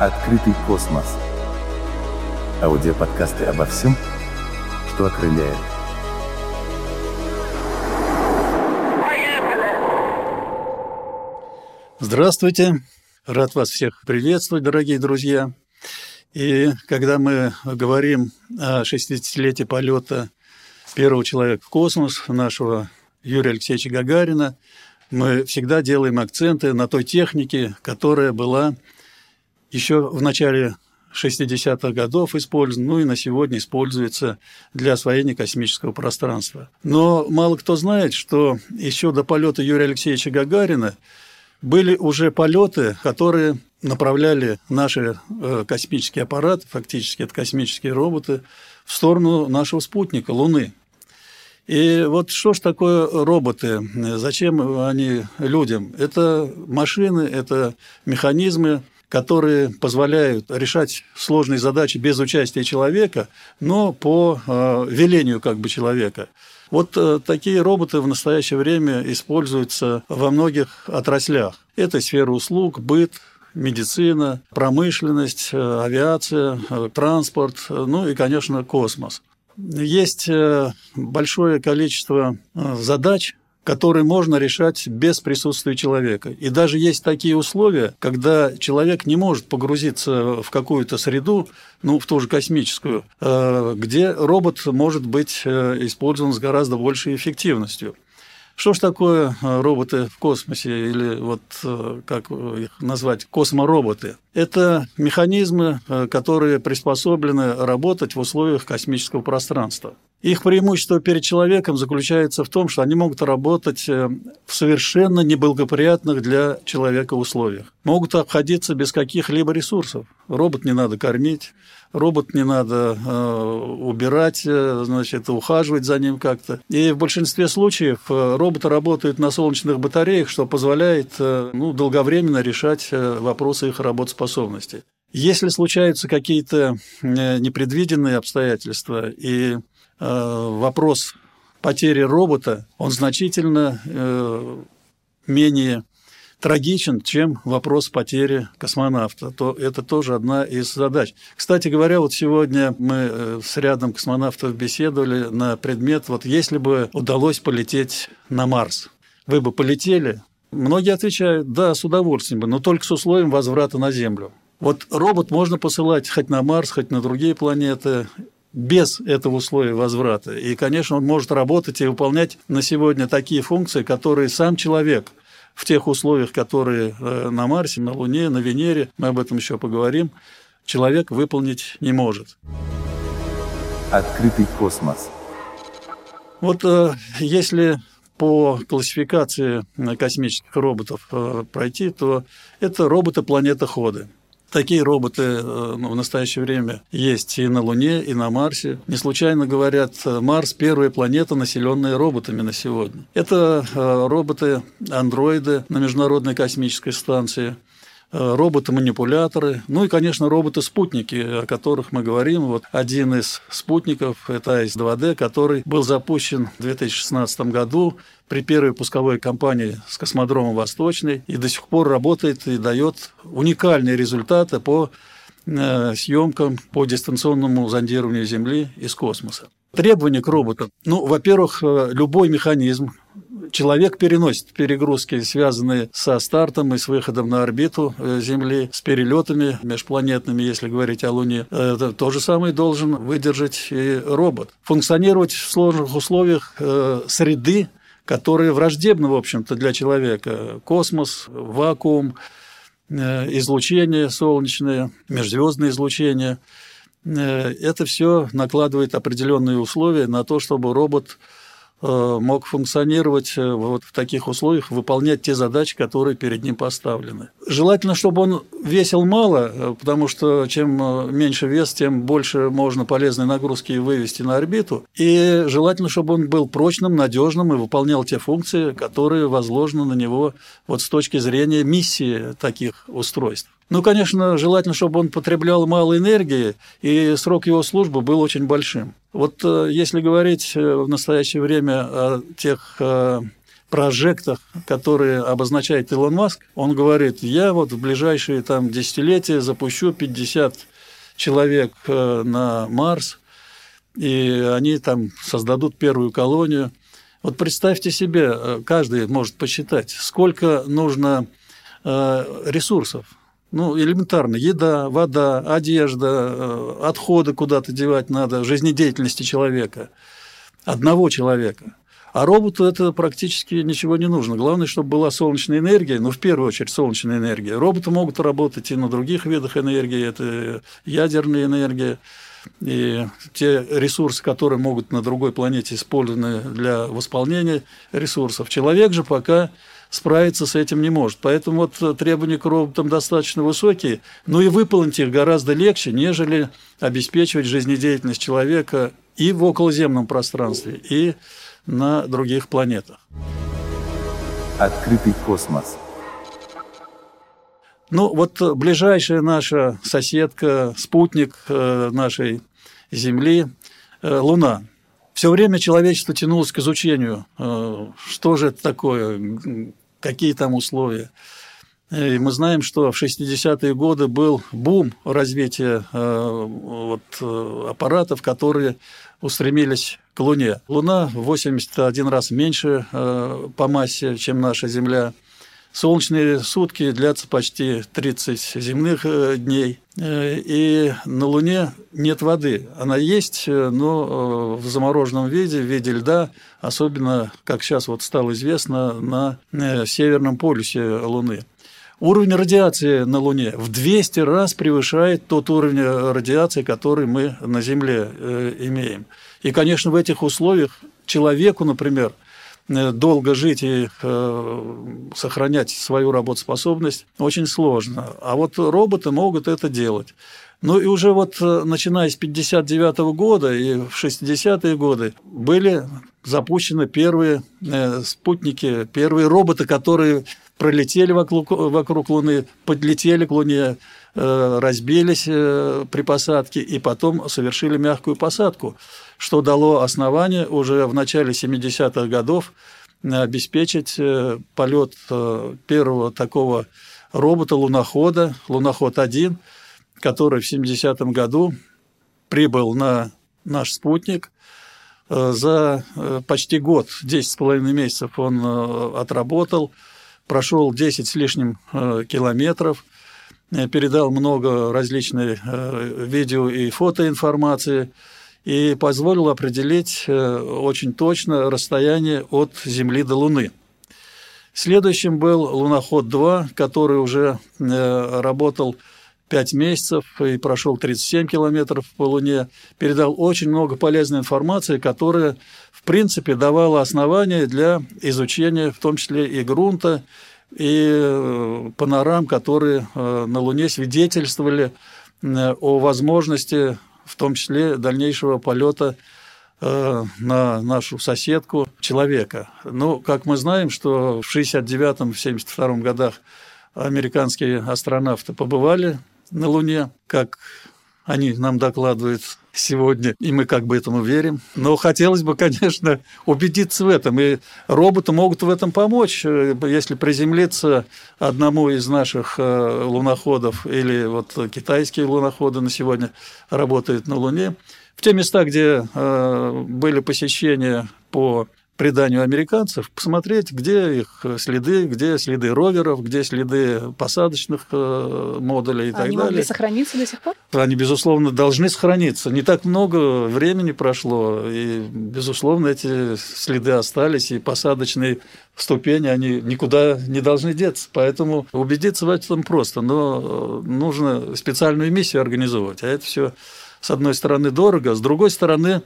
Открытый космос. Аудиоподкасты обо всем, что окрыляет. Здравствуйте! Рад вас всех приветствовать, дорогие друзья. И когда мы говорим о 60-летии полета первого человека в космос, нашего Юрия Алексеевича Гагарина, мы всегда делаем акценты на той технике, которая была еще в начале 60-х годов использована, ну и на сегодня используется для освоения космического пространства. Но мало кто знает, что еще до полета Юрия Алексеевича Гагарина были уже полеты, которые направляли наши э, космические аппараты, фактически это космические роботы, в сторону нашего спутника Луны. И вот что ж такое роботы? Зачем они людям? Это машины, это механизмы, которые позволяют решать сложные задачи без участия человека, но по э, велению как бы человека. Вот э, такие роботы в настоящее время используются во многих отраслях. Это сфера услуг, быт, медицина, промышленность, э, авиация, транспорт, ну и, конечно, космос. Есть большое количество задач, которые можно решать без присутствия человека. И даже есть такие условия, когда человек не может погрузиться в какую-то среду, ну, в ту же космическую, э, где робот может быть э, использован с гораздо большей эффективностью. Что ж такое э, роботы в космосе, или вот как их назвать, космороботы? Это механизмы, которые приспособлены работать в условиях космического пространства. Их преимущество перед человеком заключается в том, что они могут работать э, в совершенно неблагоприятных для человека условиях. Могут обходиться без каких-либо ресурсов. Робот не надо кормить, робот не надо э, убирать, э, значит, ухаживать за ним как-то. И в большинстве случаев роботы работают на солнечных батареях, что позволяет ну, долговременно решать вопросы их работоспособности. Если случаются какие-то непредвиденные обстоятельства и Э, вопрос потери робота, он значительно э, менее трагичен, чем вопрос потери космонавта. То это тоже одна из задач. Кстати говоря, вот сегодня мы э, с рядом космонавтов беседовали на предмет, вот если бы удалось полететь на Марс, вы бы полетели? Многие отвечают, да, с удовольствием бы, но только с условием возврата на Землю. Вот робот можно посылать хоть на Марс, хоть на другие планеты, без этого условия возврата. И, конечно, он может работать и выполнять на сегодня такие функции, которые сам человек в тех условиях, которые э, на Марсе, на Луне, на Венере, мы об этом еще поговорим, человек выполнить не может. Открытый космос. Вот э, если по классификации космических роботов э, пройти, то это роботы-планетоходы. Такие роботы э, ну, в настоящее время есть и на Луне, и на Марсе. Не случайно говорят, э, Марс – первая планета, населенная роботами на сегодня. Это э, роботы-андроиды на Международной космической станции – роботы-манипуляторы, ну и, конечно, роботы-спутники, о которых мы говорим. Вот один из спутников – это АИС-2D, который был запущен в 2016 году при первой пусковой кампании с космодрома «Восточный» и до сих пор работает и дает уникальные результаты по э, съемкам по дистанционному зондированию Земли из космоса. Требования к роботам. Ну, во-первых, э, любой механизм, человек переносит перегрузки, связанные со стартом и с выходом на орбиту э, Земли, с перелетами межпланетными, если говорить о Луне. Это то же самое должен выдержать и робот. Функционировать в сложных условиях э, среды, которые враждебны, в общем-то, для человека. Космос, вакуум, излучение солнечное, межзвездное излучение – Э, это все накладывает определенные условия на то, чтобы робот Э, мог функционировать э, вот в таких условиях, выполнять те задачи, которые перед ним поставлены. Желательно, чтобы он весил мало, э, потому что чем меньше вес, тем больше можно полезной нагрузки вывести на орбиту. И желательно, чтобы он был прочным, надежным и выполнял те функции, которые возложены на него вот с точки зрения миссии таких устройств. Ну, конечно, желательно, чтобы он потреблял мало энергии, и срок его службы был очень большим. Вот э, если говорить э, в настоящее время о тех э, прожектах, которые обозначает Илон Маск, он говорит, я вот в ближайшие там десятилетия запущу 50 человек на Марс, и они там создадут первую колонию. Вот представьте себе, каждый может посчитать, сколько нужно ресурсов. Ну, элементарно, еда, вода, одежда, отходы куда-то девать надо, жизнедеятельности человека, одного человека. А роботу это практически ничего не нужно. Главное, чтобы была солнечная энергия, ну, в первую очередь, солнечная энергия. Роботы могут работать и на других видах энергии, это ядерная энергия, и те ресурсы, которые могут на другой планете использованы для восполнения ресурсов. Человек же пока справиться с этим не может. Поэтому вот требования к роботам достаточно высокие, но и выполнить их гораздо легче, нежели обеспечивать жизнедеятельность человека и в околоземном пространстве, и на других планетах. Открытый космос. Ну, вот ближайшая наша соседка, спутник э, нашей Земли, э, Луна. Все время человечество тянулось к изучению, э, что же это такое, какие там условия. И мы знаем, что в 60-е годы был бум развития вот, аппаратов, которые устремились к Луне. Луна в 81 раз меньше э, по массе, чем наша Земля. Солнечные сутки длятся почти 30 земных э, дней. Э, и на Луне нет воды. Она есть, но в замороженном виде, в виде льда, особенно, как сейчас вот стало известно, на северном полюсе Луны. Уровень радиации на Луне в 200 раз превышает тот уровень радиации, который мы на Земле э, имеем. И, конечно, в этих условиях человеку, например, э, долго жить и э, сохранять свою работоспособность очень сложно. А вот роботы могут это делать. Ну и уже вот начиная с 59 года и в 60-е годы были запущены первые спутники, первые роботы, которые пролетели вокруг, вокруг Луны, подлетели к Луне, э, разбились э, при посадке и потом совершили мягкую посадку, что дало основание уже в начале 70-х годов обеспечить э, полет первого такого робота-лунохода, луноход-1, который в 70-м году прибыл на наш спутник. За почти год, 10,5 месяцев он отработал – прошел 10 с лишним э, километров, э, передал много различной э, видео и фотоинформации и позволил определить очень точно расстояние от Земли до Луны. Следующим был луноход-2, который уже работал 5 месяцев и прошел 37 километров по Луне, передал очень много полезной информации, которая, в принципе, давала основания для изучения, в том числе и грунта, и э, панорам, которые э, на Луне свидетельствовали э, о возможности, в том числе, дальнейшего полета на нашу соседку человека. Но, как мы знаем, что в 69-72 годах американские астронавты побывали на Луне, как они нам докладывают сегодня, и мы как бы этому верим. Но хотелось бы, конечно, убедиться в этом. И роботы могут в этом помочь, если приземлиться одному из наших э, луноходов или вот китайские луноходы на сегодня работают на Луне. В те места, где э, были посещения по преданию американцев, посмотреть, где их следы, где следы роверов, где следы посадочных э, модулей и так Они далее. Они могли сохраниться до сих пор? Они, безусловно, должны сохраниться. Не так много времени прошло, и, безусловно, эти следы остались, и посадочные ступени, они никуда не должны деться. Поэтому убедиться в этом просто, но э, нужно специальную миссию организовывать. А это все, с одной стороны, дорого, с другой стороны,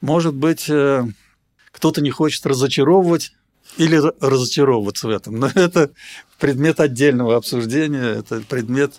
может быть, э, кто-то не хочет разочаровывать или разочаровываться в этом. Но это предмет отдельного обсуждения, это предмет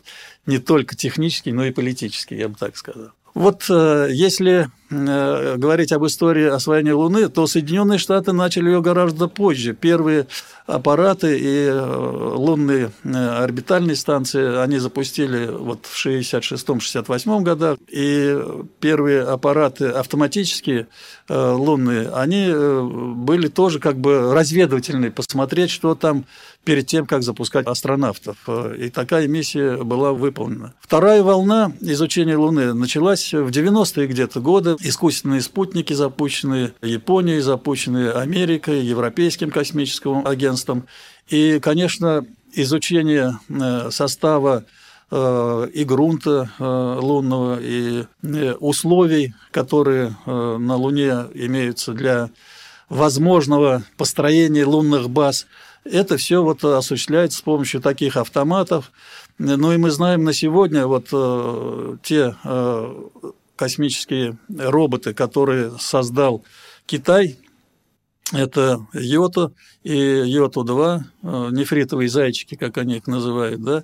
не только технический, но и политический, я бы так сказал. Вот э, если э, говорить об истории освоения Луны, то Соединенные Штаты начали ее гораздо позже. Первые аппараты и э, лунные орбитальные станции они запустили вот в 66-68 годах, и первые аппараты автоматические лунные, они были тоже как бы разведывательные, посмотреть, что там перед тем, как запускать астронавтов. И такая миссия была выполнена. Вторая волна изучения Луны началась в 90-е где-то годы. Искусственные спутники запущены Японией, запущены Америкой, Европейским космическим агентством. И, конечно, изучение э, состава э, и грунта э, лунного, и условий, которые на Луне имеются для возможного построения лунных баз – это все вот осуществляется с помощью таких автоматов. Ну и мы знаем на сегодня вот э, те э, космические роботы, которые создал Китай, это Йота и Йоту-2, э, нефритовые зайчики, как они их называют, да,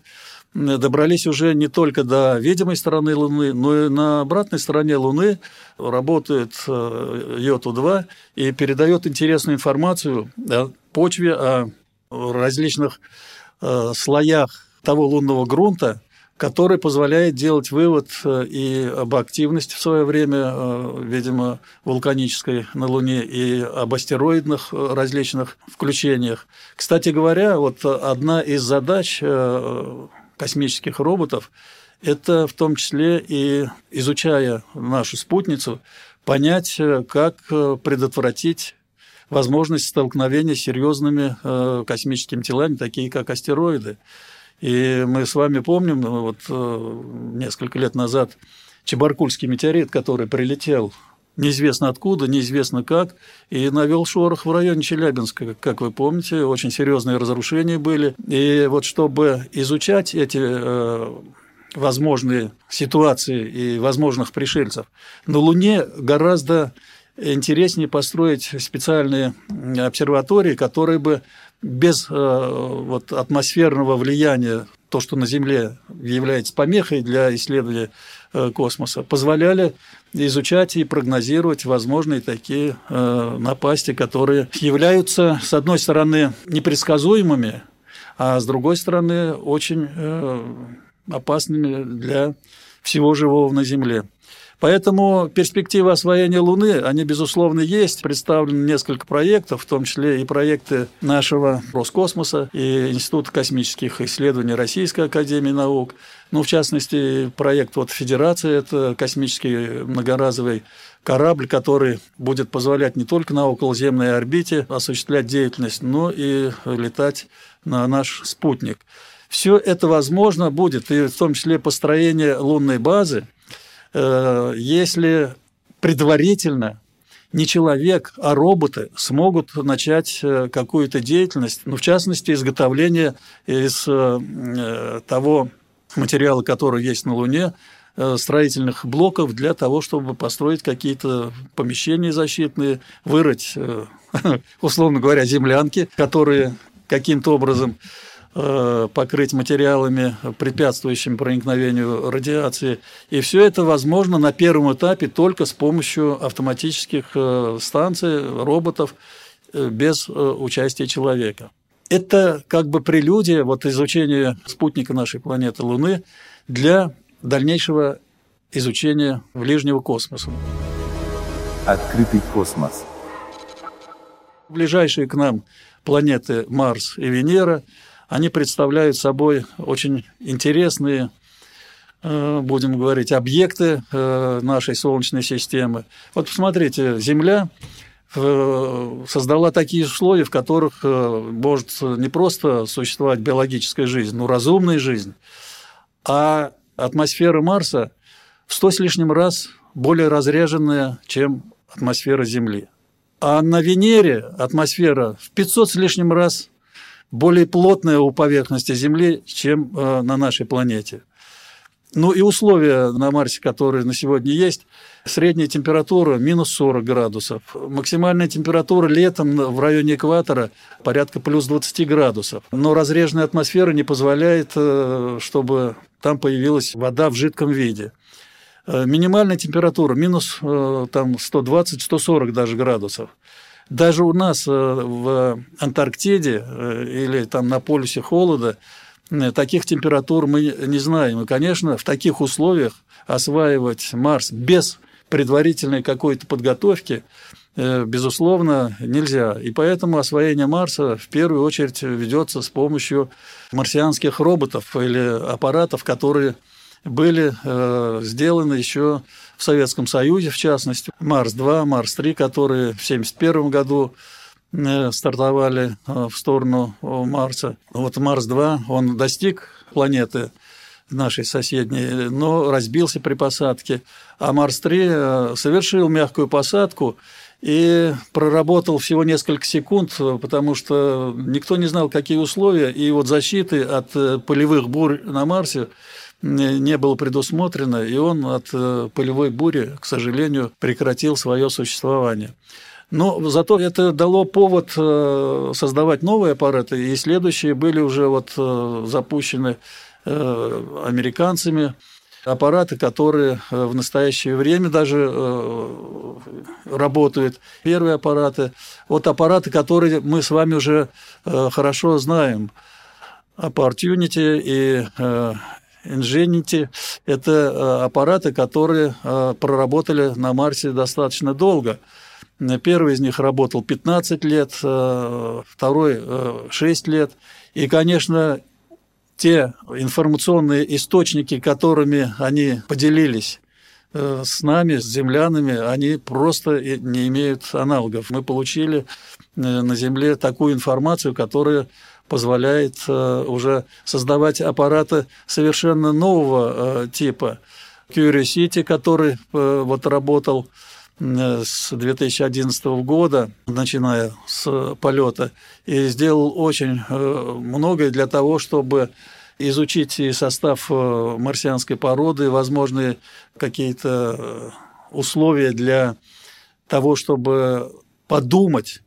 добрались уже не только до видимой стороны Луны, но и на обратной стороне Луны работает Йоту-2 и передает интересную информацию о почве, о различных э, слоях того лунного грунта, который позволяет делать вывод э, и об активности в свое время, э, видимо, вулканической на Луне, и об астероидных различных включениях. Кстати говоря, вот одна из задач космических роботов – это в том числе и изучая нашу спутницу, понять, как предотвратить возможность столкновения с серьезными э, космическими телами, такие как астероиды. И мы с вами помним, ну, вот э, несколько лет назад Чебаркульский метеорит, который прилетел неизвестно откуда, неизвестно как, и навел шорох в районе Челябинска, как вы помните, очень серьезные разрушения были. И вот чтобы изучать эти э, возможные ситуации и возможных пришельцев, на Луне гораздо интереснее построить специальные обсерватории, которые бы без э, вот, атмосферного влияния, то, что на Земле является помехой для исследования э, космоса, позволяли изучать и прогнозировать возможные такие э, напасти, которые являются, с одной стороны, непредсказуемыми, а с другой стороны, очень опасными для всего живого на Земле. Поэтому перспективы освоения Луны, они, безусловно, есть. Представлены несколько проектов, в том числе и проекты нашего Роскосмоса и Института космических исследований Российской Академии Наук. Ну, в частности, проект вот Федерации – это космический многоразовый корабль, который будет позволять не только на околоземной орбите осуществлять деятельность, но и летать на наш спутник. Все это возможно будет, и в том числе построение лунной базы – если предварительно не человек, а роботы смогут начать э, какую-то деятельность, ну, в частности, изготовление из э, того материала, который есть на Луне, строительных блоков для того, чтобы построить какие-то помещения защитные, вырыть, условно говоря, землянки, которые каким-то образом Э, покрыть материалами, препятствующими проникновению радиации. И все это возможно на первом этапе только с помощью автоматических э, станций, роботов, э, без участия человека. Это как бы прелюдия вот изучения спутника нашей планеты Луны для дальнейшего изучения ближнего космоса. Открытый космос. Ближайшие к нам планеты Марс и Венера – они представляют собой очень интересные э, будем говорить, объекты э, нашей Солнечной системы. Вот посмотрите, Земля э, создала такие условия, в которых может не просто существовать биологическая жизнь, но разумная жизнь, а атмосфера Марса в сто с лишним раз более разряженная, чем атмосфера Земли. А на Венере атмосфера в 500 с лишним раз более плотная у поверхности Земли, чем э, на нашей планете. Ну и условия на Марсе, которые на сегодня есть, средняя температура минус 40 градусов, максимальная температура летом в районе экватора порядка плюс 20 градусов. Но разреженная атмосфера не позволяет, э, чтобы там появилась вода в жидком виде. Э, минимальная температура минус там 120-140 даже градусов. Даже у нас в Антарктиде или там на полюсе холода таких температур мы не знаем. И, конечно, в таких условиях осваивать Марс без предварительной какой-то подготовки Э, безусловно, нельзя. И поэтому освоение Марса в первую очередь ведется с помощью марсианских роботов или аппаратов, которые были э, сделаны еще в Советском Союзе, в частности, Марс-2, Марс-3, которые в 1971 году э, стартовали в сторону Марса. Вот Марс-2, он достиг планеты нашей соседней, но разбился при посадке. А Марс-3 совершил мягкую посадку и проработал всего несколько секунд, потому что никто не знал, какие условия, и вот защиты от э, полевых бурь на Марсе не было предусмотрено, и он от э, полевой бури, к сожалению, прекратил свое существование. Но зато это дало повод э, создавать новые аппараты, и следующие были уже вот запущены американцами аппараты, которые э, в настоящее время даже э, работают. Первые аппараты. Вот аппараты, которые мы с вами уже э, хорошо знаем. Opportunity и Ingenuity – это аппараты, которые проработали на Марсе достаточно долго. Первый из них работал 15 лет, второй – 6 лет. И, конечно, те информационные источники, которыми они поделились э, с нами, с землянами, они просто не имеют аналогов. Мы получили э, на Земле такую информацию, которая позволяет э, уже создавать аппараты совершенно нового типа. Curiosity, который вот работал с 2011 года, начиная с полета, и сделал очень э, многое для того, чтобы изучить и состав э, марсианской породы, возможные какие-то э, условия для того, чтобы подумать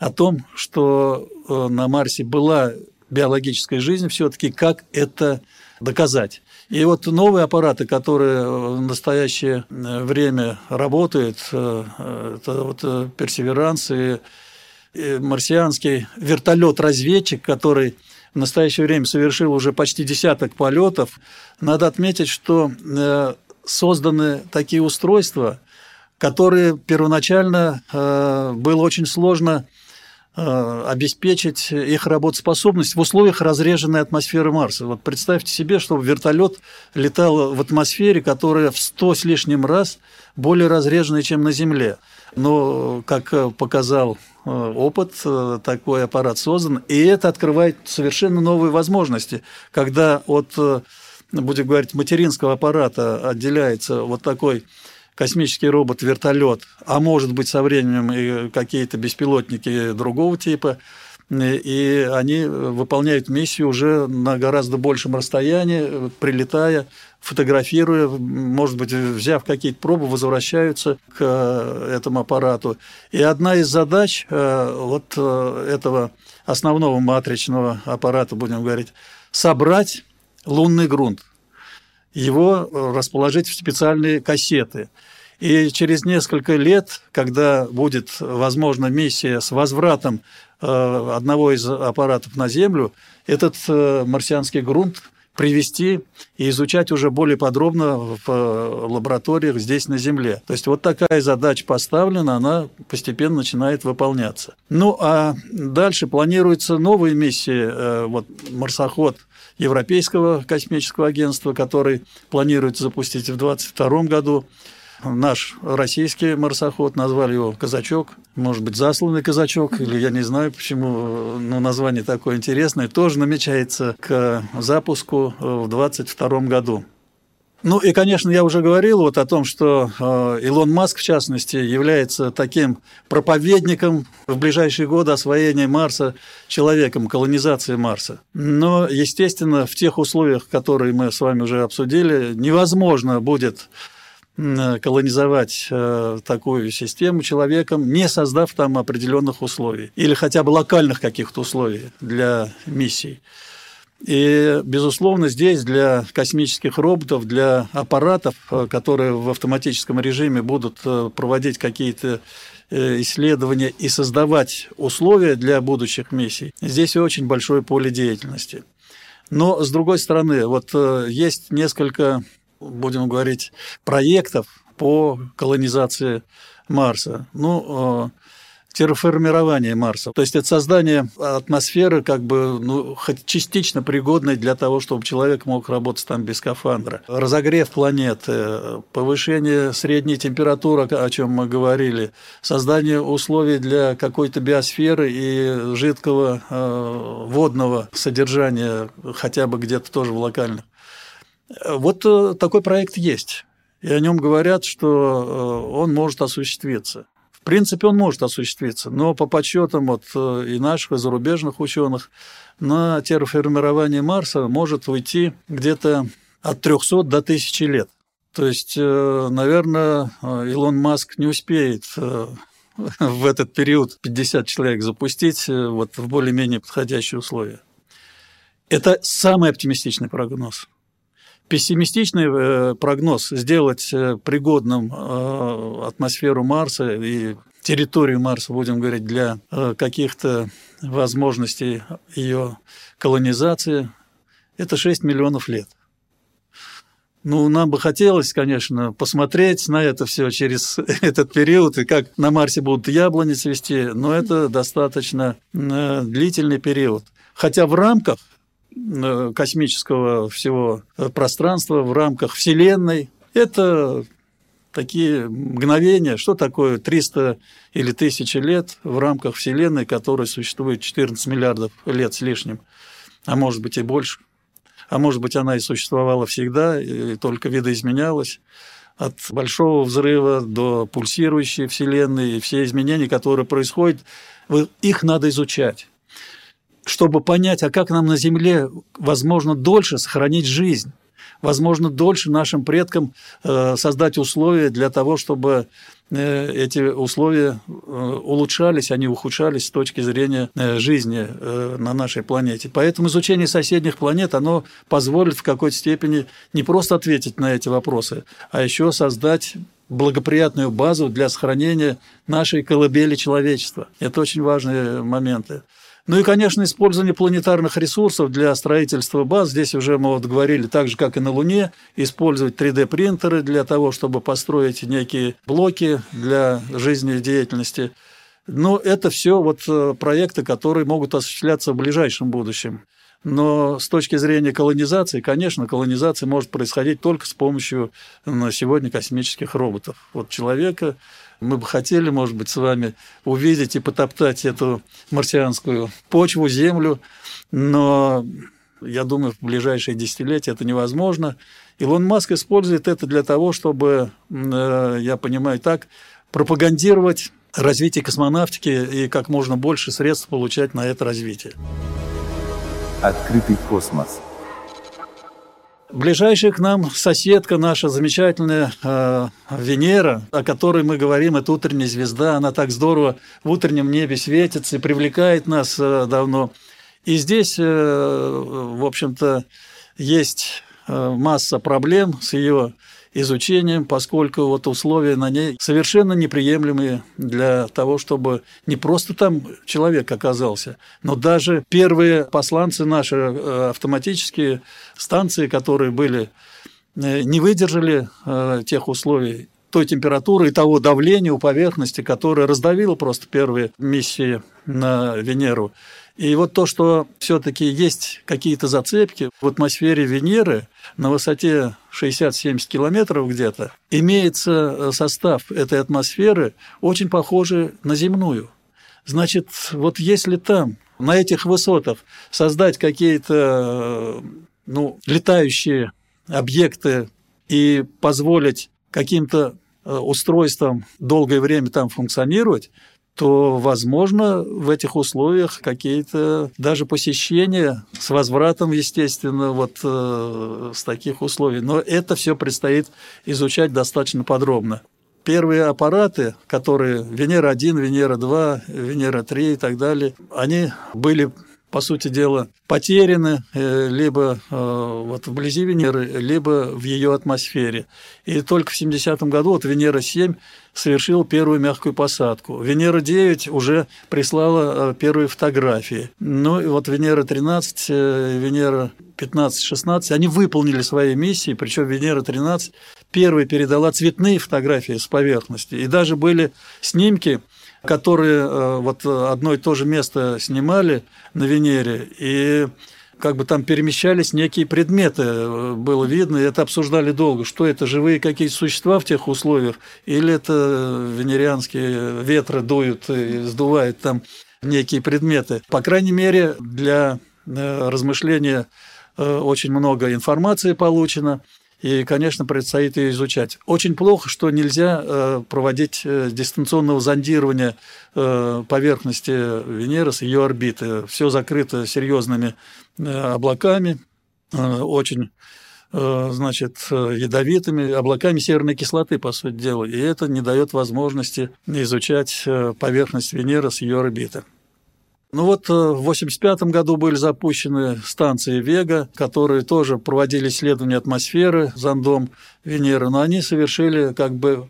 о том, что на Марсе была биологическая жизнь, все-таки как это доказать. И вот новые аппараты, которые в настоящее э, время работают, э, это вот Персеверанс и марсианский вертолет-разведчик, который в настоящее время совершил уже почти десяток полетов. Надо отметить, что э, созданы такие устройства, которые первоначально было очень сложно Э, обеспечить их работоспособность в условиях разреженной атмосферы Марса. Вот представьте себе, что вертолет летал в атмосфере, которая в сто с лишним раз более разреженная, чем на Земле. Но, как показал э, опыт, э, такой аппарат создан, и это открывает совершенно новые возможности, когда от, будем говорить, материнского аппарата отделяется вот такой космический робот-вертолет, а может быть со временем и какие-то беспилотники другого типа, и они выполняют миссию уже на гораздо большем расстоянии, прилетая, фотографируя, может быть, взяв какие-то пробы, возвращаются к этому аппарату. И одна из задач э, вот э, этого основного матричного аппарата, будем говорить, собрать лунный грунт его расположить в специальные кассеты. И через несколько лет, когда будет возможна миссия с возвратом э, одного из аппаратов на Землю, этот э, марсианский грунт привести и изучать уже более подробно в э, лабораториях здесь на Земле. То есть вот такая задача поставлена, она постепенно начинает выполняться. Ну а дальше планируются новые миссии. Вот марсоход Европейского космического агентства, который планируется запустить в 2022 году. Наш российский марсоход, назвали его «Казачок», может быть, засланный казачок, или я не знаю, почему, но название такое интересное, тоже намечается к запуску в 2022 году. Ну и, конечно, я уже говорил вот о том, что э, Илон Маск, в частности, является таким проповедником в ближайшие годы освоения Марса человеком, колонизации Марса. Но, естественно, в тех условиях, которые мы с вами уже обсудили, невозможно будет колонизовать э, такую систему человеком, не создав там определенных условий или хотя бы локальных каких-то условий для миссий. И, безусловно, здесь для космических роботов, для аппаратов, э, которые в автоматическом режиме будут э, проводить какие-то э, исследования и создавать условия для будущих миссий, здесь очень большое поле деятельности. Но, с другой стороны, вот есть несколько, будем говорить, проектов по колонизации Марса. Ну, терраформирование Марса. То есть это создание атмосферы, как бы, ну, хоть частично пригодной для того, чтобы человек мог работать там без скафандра. Разогрев планеты, повышение средней температуры, о чем мы говорили, создание условий для какой-то биосферы и жидкого э, водного содержания, хотя бы где-то тоже в локальных. Вот э, такой проект есть. И о нем говорят, что э, он может осуществиться. В принципе, он может осуществиться, но по подсчетам вот э, и наших, и зарубежных ученых, на терраформирование Марса может уйти где-то от 300 до 1000 лет. То есть, э, наверное, Илон Маск не успеет э, в этот период 50 человек запустить вот в более-менее подходящие условия. Это самый оптимистичный прогноз пессимистичный э, прогноз сделать э, пригодным э, атмосферу Марса и территорию Марса, будем говорить, для каких-то возможностей ее колонизации, это 6 миллионов лет. Ну, нам бы хотелось, конечно, посмотреть на это все через этот период, и как на Марсе будут яблони цвести, но это достаточно длительный период. Хотя в рамках космического всего пространства в рамках Вселенной. Это такие мгновения, что такое 300 или 1000 лет в рамках Вселенной, которая существует 14 миллиардов лет с лишним, а может быть и больше. А может быть, она и существовала всегда, и только видоизменялась от большого взрыва до пульсирующей Вселенной, и все изменения, которые происходят, их надо изучать чтобы понять, а как нам на Земле, возможно, дольше сохранить жизнь, возможно, дольше нашим предкам э, создать условия для того, чтобы э, эти условия э, улучшались, они ухудшались с точки зрения жизни на нашей планете. Поэтому изучение соседних планет, оно позволит в какой-то степени не просто ответить на эти вопросы, а еще создать благоприятную базу для сохранения нашей колыбели человечества. Это очень важные моменты. Ну и, конечно, использование планетарных ресурсов для строительства баз. Здесь уже мы вот говорили, так же, как и на Луне, использовать 3D-принтеры для того, чтобы построить некие блоки для жизнедеятельности. Но это все вот э, проекты, которые могут осуществляться в ближайшем будущем. Но с точки зрения колонизации, конечно, колонизация может происходить только с помощью на сегодня космических роботов. Вот человека мы бы хотели, может быть, с вами увидеть и потоптать эту марсианскую почву, землю, но я думаю, в ближайшие десятилетия это невозможно. Илон Маск использует это для того, чтобы, э, я понимаю так, пропагандировать развитие космонавтики и как можно больше средств получать на это развитие. Открытый космос. Ближайшая к нам соседка наша замечательная э, Венера, о которой мы говорим, это утренняя звезда, она так здорово в утреннем небе светится и привлекает нас э, давно. И здесь, э, в общем-то, есть э, масса проблем с ее изучением, поскольку вот условия на ней совершенно неприемлемые для того, чтобы не просто там человек оказался, но даже первые посланцы наши э, автоматические станции, которые были, э, не выдержали э, тех условий, той температуры и того давления у поверхности, которое раздавило просто первые миссии на Венеру. И вот то, что все-таки есть какие-то зацепки в атмосфере Венеры на высоте 60-70 километров где-то, имеется э, состав этой атмосферы очень похожий на земную. Значит, вот если там, на этих высотах, создать какие-то э, ну, летающие объекты и позволить каким-то э, устройствам долгое время там функционировать, то, возможно, в этих условиях какие-то даже посещения с возвратом, естественно, вот э, с таких условий. Но это все предстоит изучать достаточно подробно. Первые аппараты, которые Венера-1, Венера-2, Венера-3 и так далее, они были по сути дела, потеряны э, либо э, вот вблизи Венеры, либо в ее атмосфере. И только в 70-м году вот Венера-7 совершил первую мягкую посадку. Венера-9 уже прислала первые фотографии. Ну и вот Венера-13, Венера 15-16, они выполнили свои миссии, причем Венера-13 первой передала цветные фотографии с поверхности. И даже были снимки, которые э, вот одно и то же место снимали на Венере, и как бы там перемещались некие предметы, э, было видно, и это обсуждали долго, что это, живые какие-то существа в тех условиях, или это венерианские ветры дуют и сдувают там некие предметы. По крайней мере, для э, размышления очень много информации получено и, конечно, предстоит ее изучать. Очень плохо, что нельзя э, проводить э, дистанционного зондирования э, поверхности Венеры с ее орбиты. Все закрыто серьезными облаками, очень значит, ядовитыми облаками серной кислоты, по сути дела. И это не дает возможности изучать поверхность Венеры с ее орбиты. Ну вот э, в 1985 году были запущены станции Вега, которые тоже проводили исследования атмосферы зондом Венеры, но они совершили как бы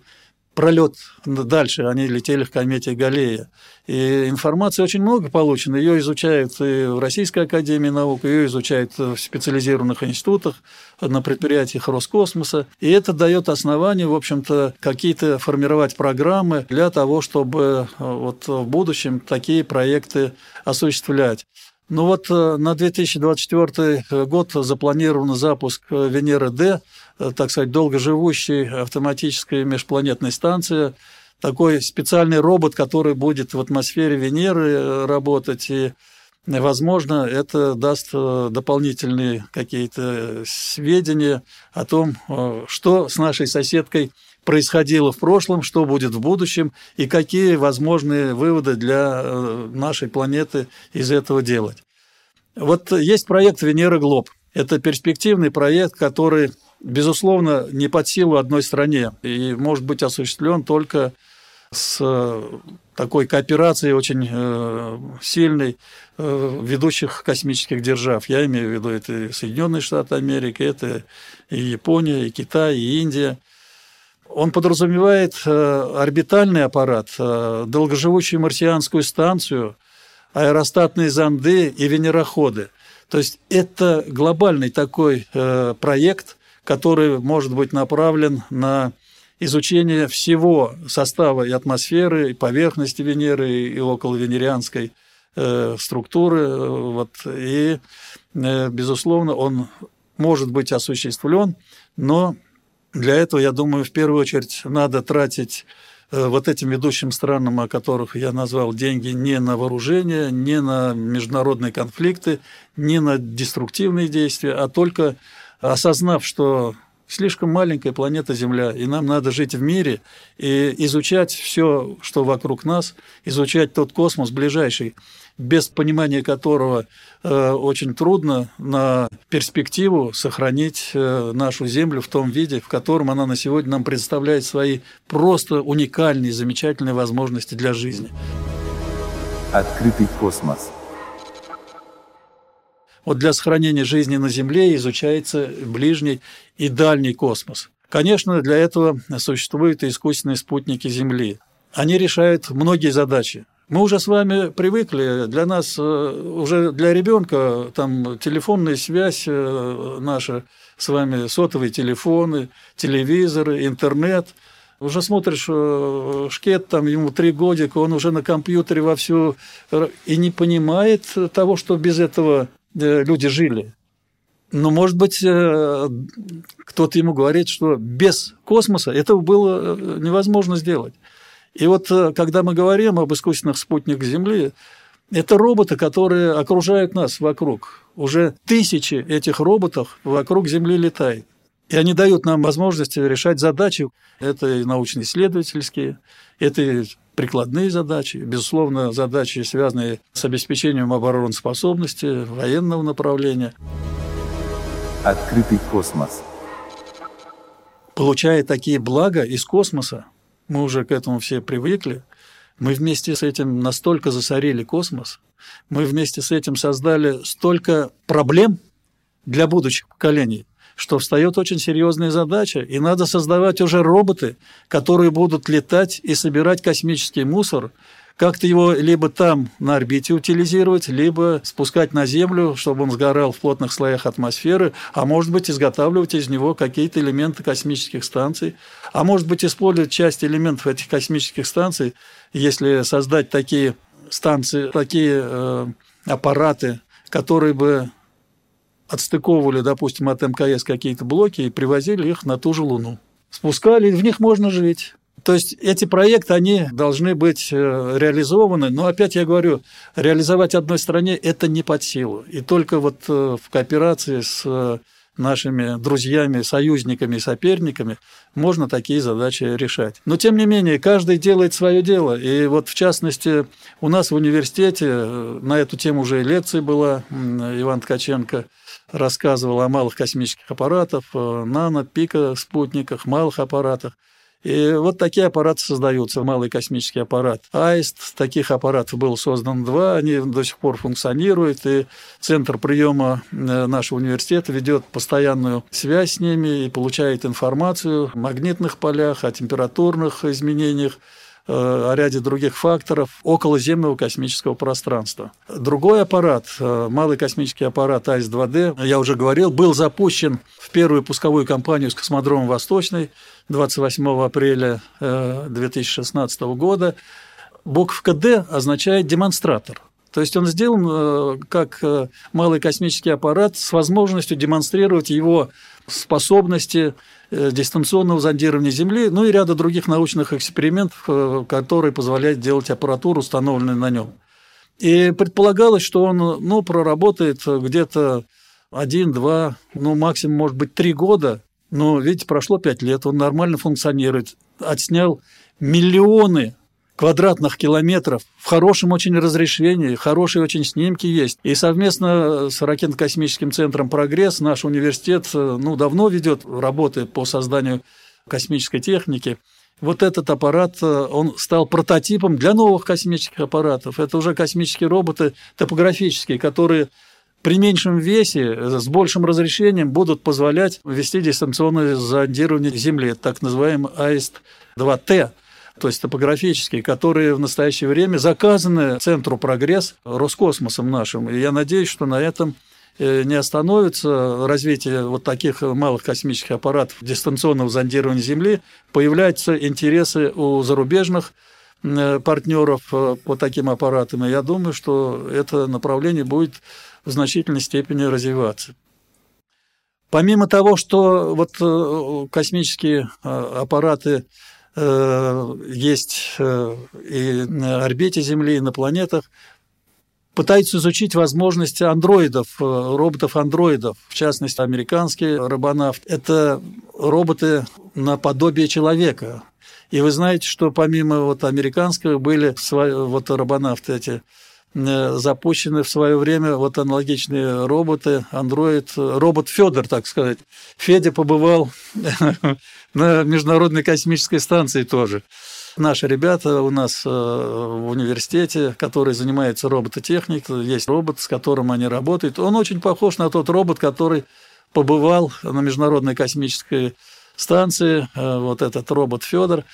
пролет дальше, они летели в комете Галлея. И информации очень много получено, ее изучают и в Российской Академии Наук, ее изучают в специализированных институтах, на предприятиях Роскосмоса. И это дает основание, в общем-то, какие-то формировать программы для того, чтобы э, вот в будущем такие проекты осуществлять. Ну вот э, на 2024 год запланирован запуск э, Венеры-Д, э, так сказать, долгоживущей автоматической межпланетной станции, такой специальный робот, который будет в атмосфере Венеры работать, и, возможно, это даст дополнительные какие-то сведения о том, что с нашей соседкой происходило в прошлом, что будет в будущем и какие возможные выводы для э, нашей планеты из этого делать. Вот есть проект Венера Глоб. Это перспективный проект, который, безусловно, не под силу одной стране и может быть осуществлен только с э, такой кооперацией очень э, сильной ведущих космических держав. Я имею в виду это Соединенные Штаты Америки, это и Япония, и Китай, и Индия – он подразумевает э, орбитальный аппарат, э, долгоживущую марсианскую станцию, аэростатные зонды и венероходы. То есть это глобальный такой э, проект, который может быть направлен на изучение всего состава и атмосферы, и поверхности Венеры, и околовенерианской структуры. Вот, и, безусловно, он может быть осуществлен, но для этого, я думаю, в первую очередь надо тратить э, вот этим ведущим странам, о которых я назвал, деньги не на вооружение, не на международные конфликты, не на деструктивные действия, а только осознав, что слишком маленькая планета Земля, и нам надо жить в мире и изучать все, что вокруг нас, изучать тот космос ближайший, без понимания которого э, очень трудно на перспективу сохранить э, нашу Землю в том виде, в котором она на сегодня нам представляет свои просто уникальные, замечательные возможности для жизни. Открытый космос. Вот для сохранения жизни на Земле изучается ближний и дальний космос. Конечно, для этого существуют и искусственные спутники Земли. Они решают многие задачи. Мы уже с вами привыкли, для нас, э, уже для ребенка, там телефонная связь э, наша с вами, сотовые телефоны, телевизоры, интернет. Уже смотришь э, шкет, там ему три годика, он уже на компьютере вовсю и не понимает того, что без этого люди жили. Но, может быть, кто-то ему говорит, что без космоса этого было невозможно сделать. И вот э, когда мы говорим об искусственных спутниках Земли, это роботы, которые окружают нас вокруг. Уже тысячи этих роботов вокруг Земли летают. И они дают нам возможность решать задачи. Это и научно-исследовательские, это и прикладные задачи, безусловно, задачи, связанные с обеспечением обороноспособности, военного направления. Открытый космос. Получая такие блага из космоса, мы уже к этому все привыкли, Мы вместе с этим настолько засорили космос, мы вместе с этим создали столько проблем для будущих поколений, что встает очень серьезная задача, и надо создавать уже роботы, которые будут летать и собирать космический мусор, как-то его либо там на орбите утилизировать, либо спускать на Землю, чтобы он сгорал в плотных слоях атмосферы, а может быть изготавливать из него какие-то элементы космических станций, а может быть использовать часть элементов этих космических станций, если создать такие станции, такие э, аппараты, которые бы отстыковывали, допустим, от МКС какие-то блоки и привозили их на ту же Луну. Спускали, в них можно жить. То есть эти проекты, они должны быть э, реализованы, но опять я говорю, реализовать одной стране это не под силу. И только вот э, в кооперации с э, нашими друзьями, союзниками и соперниками можно такие задачи решать. Но, тем не менее, каждый делает свое дело. И вот, в частности, у нас в университете на эту тему уже лекция была, Иван Ткаченко рассказывал о малых космических аппаратах, нано, пика спутниках, малых аппаратах. И вот такие аппараты создаются, малый космический аппарат АИСТ. Таких аппаратов было создано два, они до сих пор функционируют, и Центр приема э, нашего университета ведет постоянную связь с ними и получает информацию о магнитных полях, о температурных изменениях, о ряде других факторов околоземного космического пространства. Другой аппарат, э, малый космический аппарат АИС-2D, я уже говорил, был запущен в первую пусковую кампанию с космодрома «Восточный» 28 апреля 2016 э, года. Буковка «Д» означает «демонстратор». То есть он сделан э, как э, малый космический аппарат с возможностью демонстрировать его способности дистанционного зондирования Земли, ну и ряда других научных экспериментов, которые позволяют делать аппаратуру, установленную на нем. И предполагалось, что он ну, проработает где-то один, два, ну максимум, может быть, три года но, видите, прошло пять лет, он нормально функционирует, отснял миллионы квадратных километров в хорошем очень разрешении, хорошие очень снимки есть. И совместно с ракетно-космическим центром «Прогресс» наш университет ну, давно ведет работы по созданию космической техники. Вот этот аппарат, он стал прототипом для новых космических аппаратов. Это уже космические роботы топографические, которые при меньшем весе, с большим разрешением будут позволять вести дистанционное зондирование Земли, так называемый АИСТ-2Т, то есть топографические, которые в настоящее время заказаны Центру «Прогресс» Роскосмосом нашим. И я надеюсь, что на этом э, не остановится развитие вот таких малых космических аппаратов дистанционного зондирования Земли, появляются интересы у зарубежных э, партнеров э, по таким аппаратам. И я думаю, что это направление будет в значительной степени развиваться. Помимо того, что вот космические аппараты есть и на орбите Земли, и на планетах, пытаются изучить возможности андроидов, роботов-андроидов, в частности, американский робонавт. Это роботы наподобие человека. И вы знаете, что помимо вот американского были вот робонавты эти Э, запущены в свое время вот аналогичные роботы, андроид, робот Федор, так сказать. Федя побывал на Международной космической станции тоже. Наши ребята у нас э, в университете, которые занимаются робототехникой, есть робот, с которым они работают. Он очень похож на тот робот, который побывал на Международной космической станции, э, вот этот робот Федор.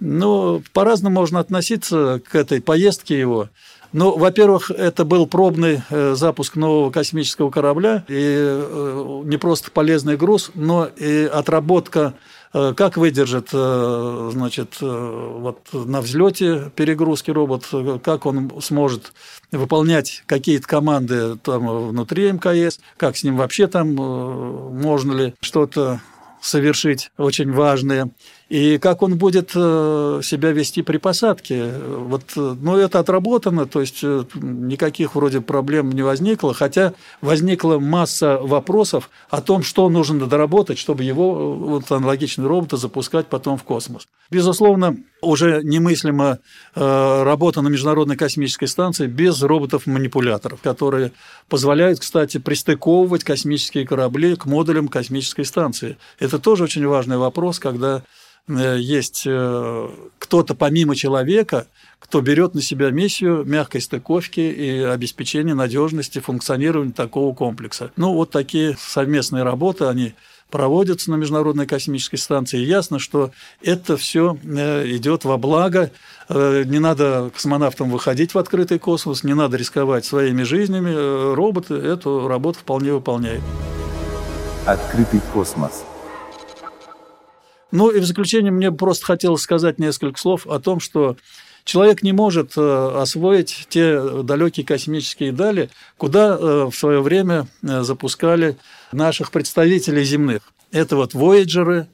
Ну, по-разному можно относиться к этой поездке его. Ну, во-первых, это был пробный э, запуск нового космического корабля, и э, не просто полезный груз, но и отработка э, как выдержит, значит, вот на взлете перегрузки робот, как он сможет выполнять какие-то команды там внутри МКС, как с ним вообще там можно ли что-то совершить очень важное и как он будет э, себя вести при посадке. Вот, ну, это отработано, то есть э, никаких вроде проблем не возникло, хотя возникла масса вопросов о том, что нужно доработать, чтобы его, э, вот аналогичный робот, запускать потом в космос. Безусловно, уже немыслима работа на Международной космической станции без роботов-манипуляторов, которые позволяют, кстати, пристыковывать космические корабли к модулям космической станции. Это тоже очень важный вопрос, когда э, есть э, кто-то помимо человека, кто берет на себя миссию мягкой стыковки и обеспечения надежности функционирования такого комплекса. Ну, вот такие совместные работы, они проводятся на Международной космической станции. И ясно, что это все идет во благо. Не надо космонавтам выходить в открытый космос, не надо рисковать своими жизнями. Роботы эту работу вполне выполняют. Открытый космос. Ну и в заключение мне просто хотелось сказать несколько слов о том, что человек не может э, освоить те далекие космические дали, куда э, в свое время э, запускали наших представителей земных. Это вот вояджеры,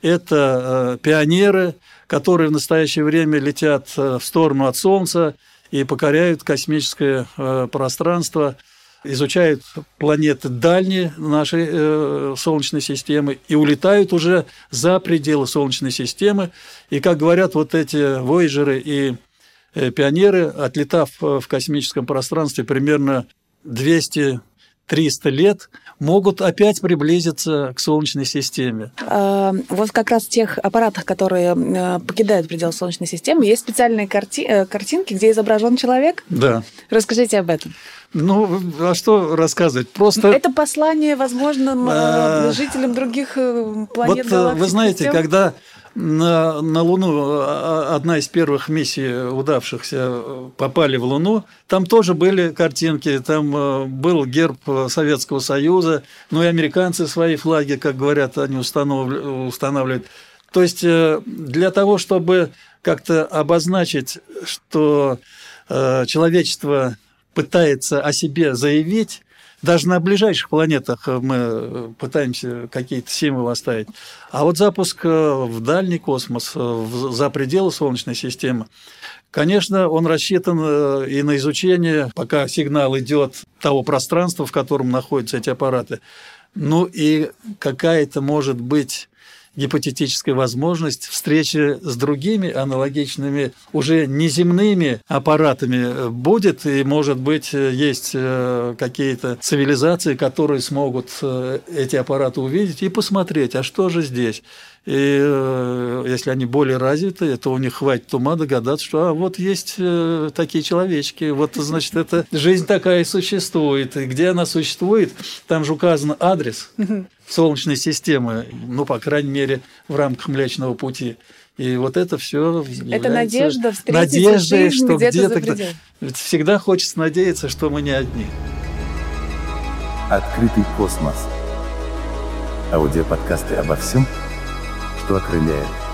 это пионеры, которые в настоящее время летят в сторону от Солнца и покоряют космическое пространство – изучают планеты дальние нашей э, Солнечной системы и улетают уже за пределы Солнечной системы. И, как говорят вот эти вояжеры и э, пионеры, отлетав в космическом пространстве примерно 200 300 лет могут опять приблизиться к Солнечной системе. А, вот как раз в тех аппаратах, которые э, покидают предел Солнечной системы, есть специальные карти э, картинки, где изображен человек. Да. Расскажите об этом. Ну, а что рассказывать? Просто... Это послание возможным а... жителям других планет. Вот вы знаете, когда на, на Луну а, а, одна из первых миссий удавшихся попали в Луну. Там тоже были картинки, там э, был герб Советского Союза, ну и американцы свои флаги, как говорят, они устанавливают. То есть э, для того, чтобы как-то обозначить, что э, человечество пытается о себе заявить, даже на ближайших планетах э, мы э, пытаемся какие-то символы оставить. А вот запуск э, в дальний космос, за пределы Солнечной системы, Конечно, он рассчитан и на изучение, пока сигнал идет того пространства, в котором находятся эти аппараты. Ну и какая-то может быть гипотетическая возможность встречи с другими аналогичными, уже неземными аппаратами будет, и, может быть, есть э, какие-то цивилизации, которые смогут э, эти аппараты увидеть и посмотреть, а что же здесь. И э, если они более развиты, то у них хватит ума догадаться, что а, вот есть такие человечки, вот, значит, эта жизнь такая существует. И где она существует, там же указан адрес. Солнечной системы, ну, по крайней мере, в рамках Млечного Пути. И вот это все Это надежда встретить надеждой, жизнь что где-то, где Ведь всегда хочется надеяться, что мы не одни. Открытый космос. Аудиоподкасты обо всем, что окрыляет.